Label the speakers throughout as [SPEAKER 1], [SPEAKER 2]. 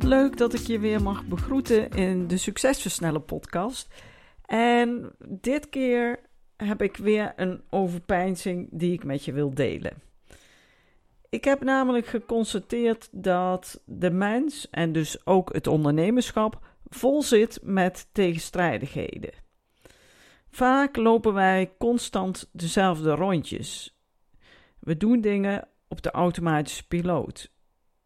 [SPEAKER 1] Leuk dat ik je weer mag begroeten in de Succesversnellen podcast. En dit keer heb ik weer een overpeinzing die ik met je wil delen. Ik heb namelijk geconstateerd dat de mens en dus ook het ondernemerschap vol zit met tegenstrijdigheden. Vaak lopen wij constant dezelfde rondjes. We doen dingen op de automatische piloot.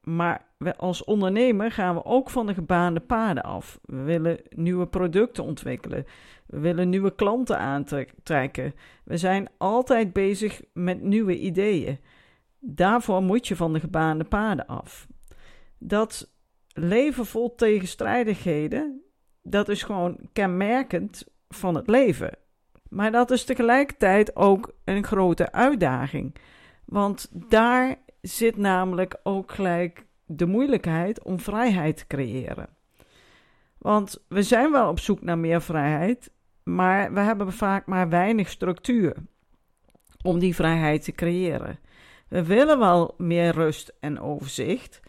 [SPEAKER 1] Maar als ondernemer gaan we ook van de gebaande paden af. We willen nieuwe producten ontwikkelen. We willen nieuwe klanten aantrekken. We zijn altijd bezig met nieuwe ideeën. Daarvoor moet je van de gebaande paden af. Dat leven vol tegenstrijdigheden, dat is gewoon kenmerkend van het leven. Maar dat is tegelijkertijd ook een grote uitdaging. Want daar zit namelijk ook gelijk de moeilijkheid om vrijheid te creëren. Want we zijn wel op zoek naar meer vrijheid, maar we hebben vaak maar weinig structuur om die vrijheid te creëren. We willen wel meer rust en overzicht,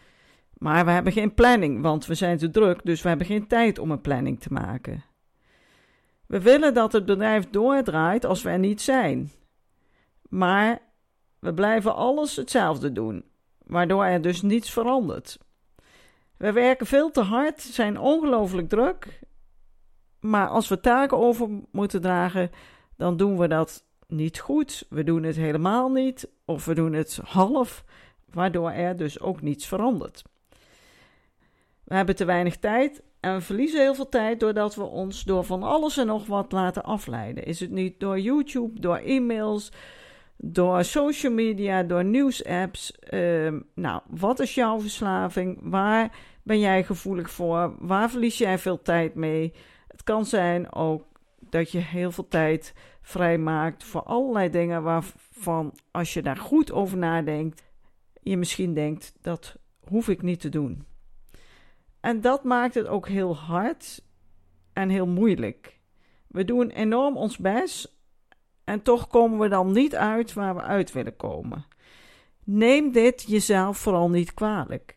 [SPEAKER 1] maar we hebben geen planning, want we zijn te druk, dus we hebben geen tijd om een planning te maken. We willen dat het bedrijf doordraait als we er niet zijn. Maar we blijven alles hetzelfde doen, waardoor er dus niets verandert. We werken veel te hard, zijn ongelooflijk druk, maar als we taken over moeten dragen, dan doen we dat niet goed. We doen het helemaal niet, of we doen het half, waardoor er dus ook niets verandert. We hebben te weinig tijd en we verliezen heel veel tijd doordat we ons door van alles en nog wat laten afleiden. Is het niet door YouTube, door e-mails, door social media, door nieuwsapps? Uh, nou, wat is jouw verslaving? Waar ben jij gevoelig voor? Waar verlies jij veel tijd mee? Het kan zijn ook dat je heel veel tijd vrijmaakt voor allerlei dingen waarvan, als je daar goed over nadenkt, je misschien denkt dat hoef ik niet te doen. En dat maakt het ook heel hard en heel moeilijk. We doen enorm ons best en toch komen we dan niet uit waar we uit willen komen. Neem dit jezelf vooral niet kwalijk.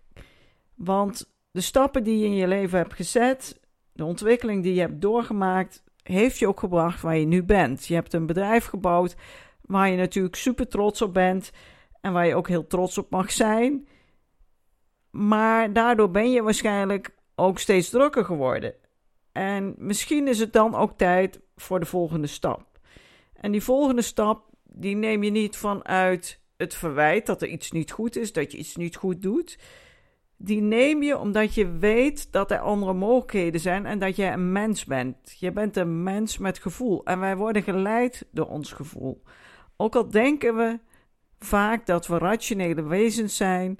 [SPEAKER 1] Want de stappen die je in je leven hebt gezet, de ontwikkeling die je hebt doorgemaakt, heeft je ook gebracht waar je nu bent. Je hebt een bedrijf gebouwd waar je natuurlijk super trots op bent en waar je ook heel trots op mag zijn. Maar daardoor ben je waarschijnlijk ook steeds drukker geworden. En misschien is het dan ook tijd voor de volgende stap. En die volgende stap, die neem je niet vanuit het verwijt dat er iets niet goed is, dat je iets niet goed doet. Die neem je omdat je weet dat er andere mogelijkheden zijn en dat jij een mens bent. Je bent een mens met gevoel en wij worden geleid door ons gevoel. Ook al denken we vaak dat we rationele wezens zijn,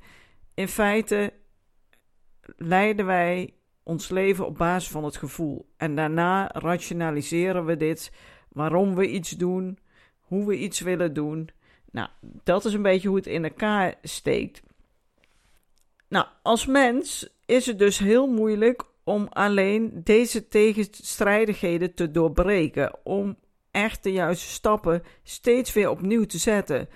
[SPEAKER 1] in feite leiden wij ons leven op basis van het gevoel. En daarna rationaliseren we dit, waarom we iets doen, hoe we iets willen doen. Nou, dat is een beetje hoe het in elkaar steekt. Nou, als mens is het dus heel moeilijk om alleen deze tegenstrijdigheden te doorbreken. Om echt de juiste stappen steeds weer opnieuw te zetten.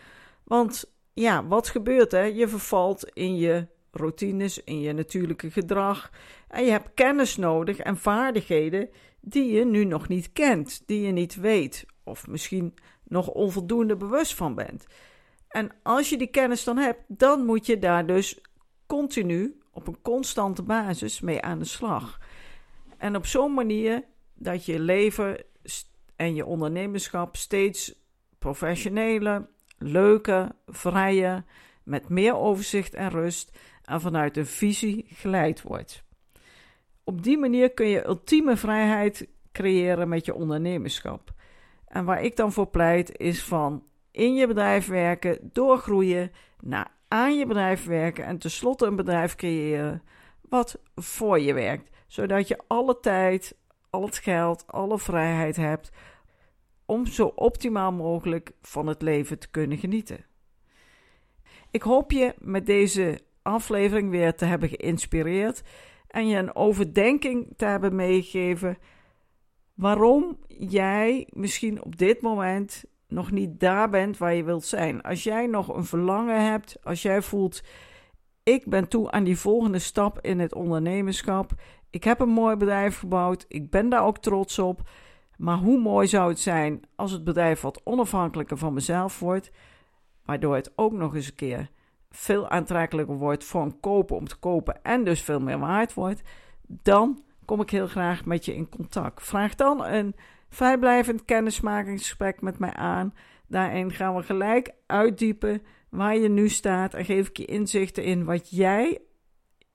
[SPEAKER 1] Want ja, wat gebeurt er? Je vervalt in je routines, in je natuurlijke gedrag. En je hebt kennis nodig en vaardigheden die je nu nog niet kent, die je niet weet, of misschien nog onvoldoende bewust van bent. En als je die kennis dan hebt, dan moet je daar dus continu op een constante basis mee aan de slag. En op zo'n manier dat je leven en je ondernemerschap steeds professioneler, leuker, vrijer, met meer overzicht en rust en vanuit een visie geleid wordt. Op die manier kun je ultieme vrijheid creëren met je ondernemerschap. En waar ik dan voor pleit is van in je bedrijf werken, doorgroeien, naar aan je bedrijf werken en tenslotte een bedrijf creëren wat voor je werkt, zodat je alle tijd, al het geld, alle vrijheid hebt om zo optimaal mogelijk van het leven te kunnen genieten. Ik hoop je met deze aflevering weer te hebben geïnspireerd en je een overdenking te hebben meegegeven waarom jij misschien op dit moment nog niet daar bent waar je wilt zijn. Als jij nog een verlangen hebt, als jij voelt ik ben toe aan die volgende stap in het ondernemerschap. Ik heb een mooi bedrijf gebouwd, ik ben daar ook trots op. Maar hoe mooi zou het zijn als het bedrijf wat onafhankelijker van mezelf wordt, waardoor het ook nog eens een keer veel aantrekkelijker wordt voor een koper om te kopen en dus veel meer waard wordt, dan kom ik heel graag met je in contact. Vraag dan een vrijblijvend kennismakingsgesprek met mij aan. Daarin gaan we gelijk uitdiepen waar je nu staat en geef ik je inzichten in wat jij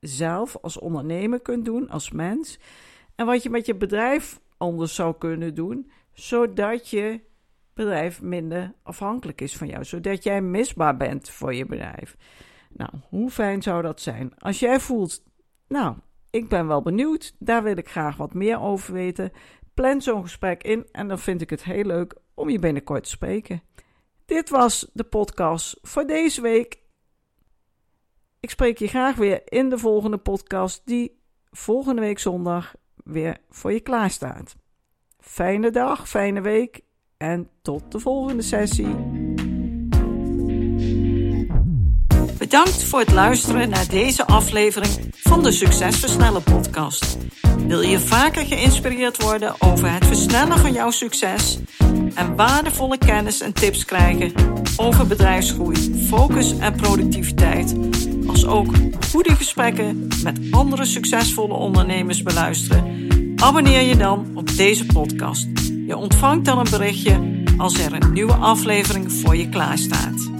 [SPEAKER 1] zelf als ondernemer kunt doen, als mens. En wat je met je bedrijf anders zou kunnen doen, zodat je bedrijf minder afhankelijk is van jou, zodat jij misbaar bent voor je bedrijf. Nou, hoe fijn zou dat zijn? Als jij voelt, nou, ik ben wel benieuwd, daar wil ik graag wat meer over weten. Plan zo'n gesprek in en dan vind ik het heel leuk om je binnenkort te spreken. Dit was de podcast voor deze week. Ik spreek je graag weer in de volgende podcast, die volgende week zondag weer voor je klaar staat. Fijne dag, fijne week en tot de volgende sessie. Bedankt voor het luisteren naar deze aflevering van de Succesversnellen podcast. Wil je vaker geïnspireerd worden over het versnellen van jouw succes en waardevolle kennis en tips krijgen over bedrijfsgroei, focus en productiviteit, als ook goede gesprekken met andere succesvolle ondernemers beluisteren? Abonneer je dan op deze podcast. Je ontvangt dan een berichtje als er een nieuwe aflevering voor je klaar staat.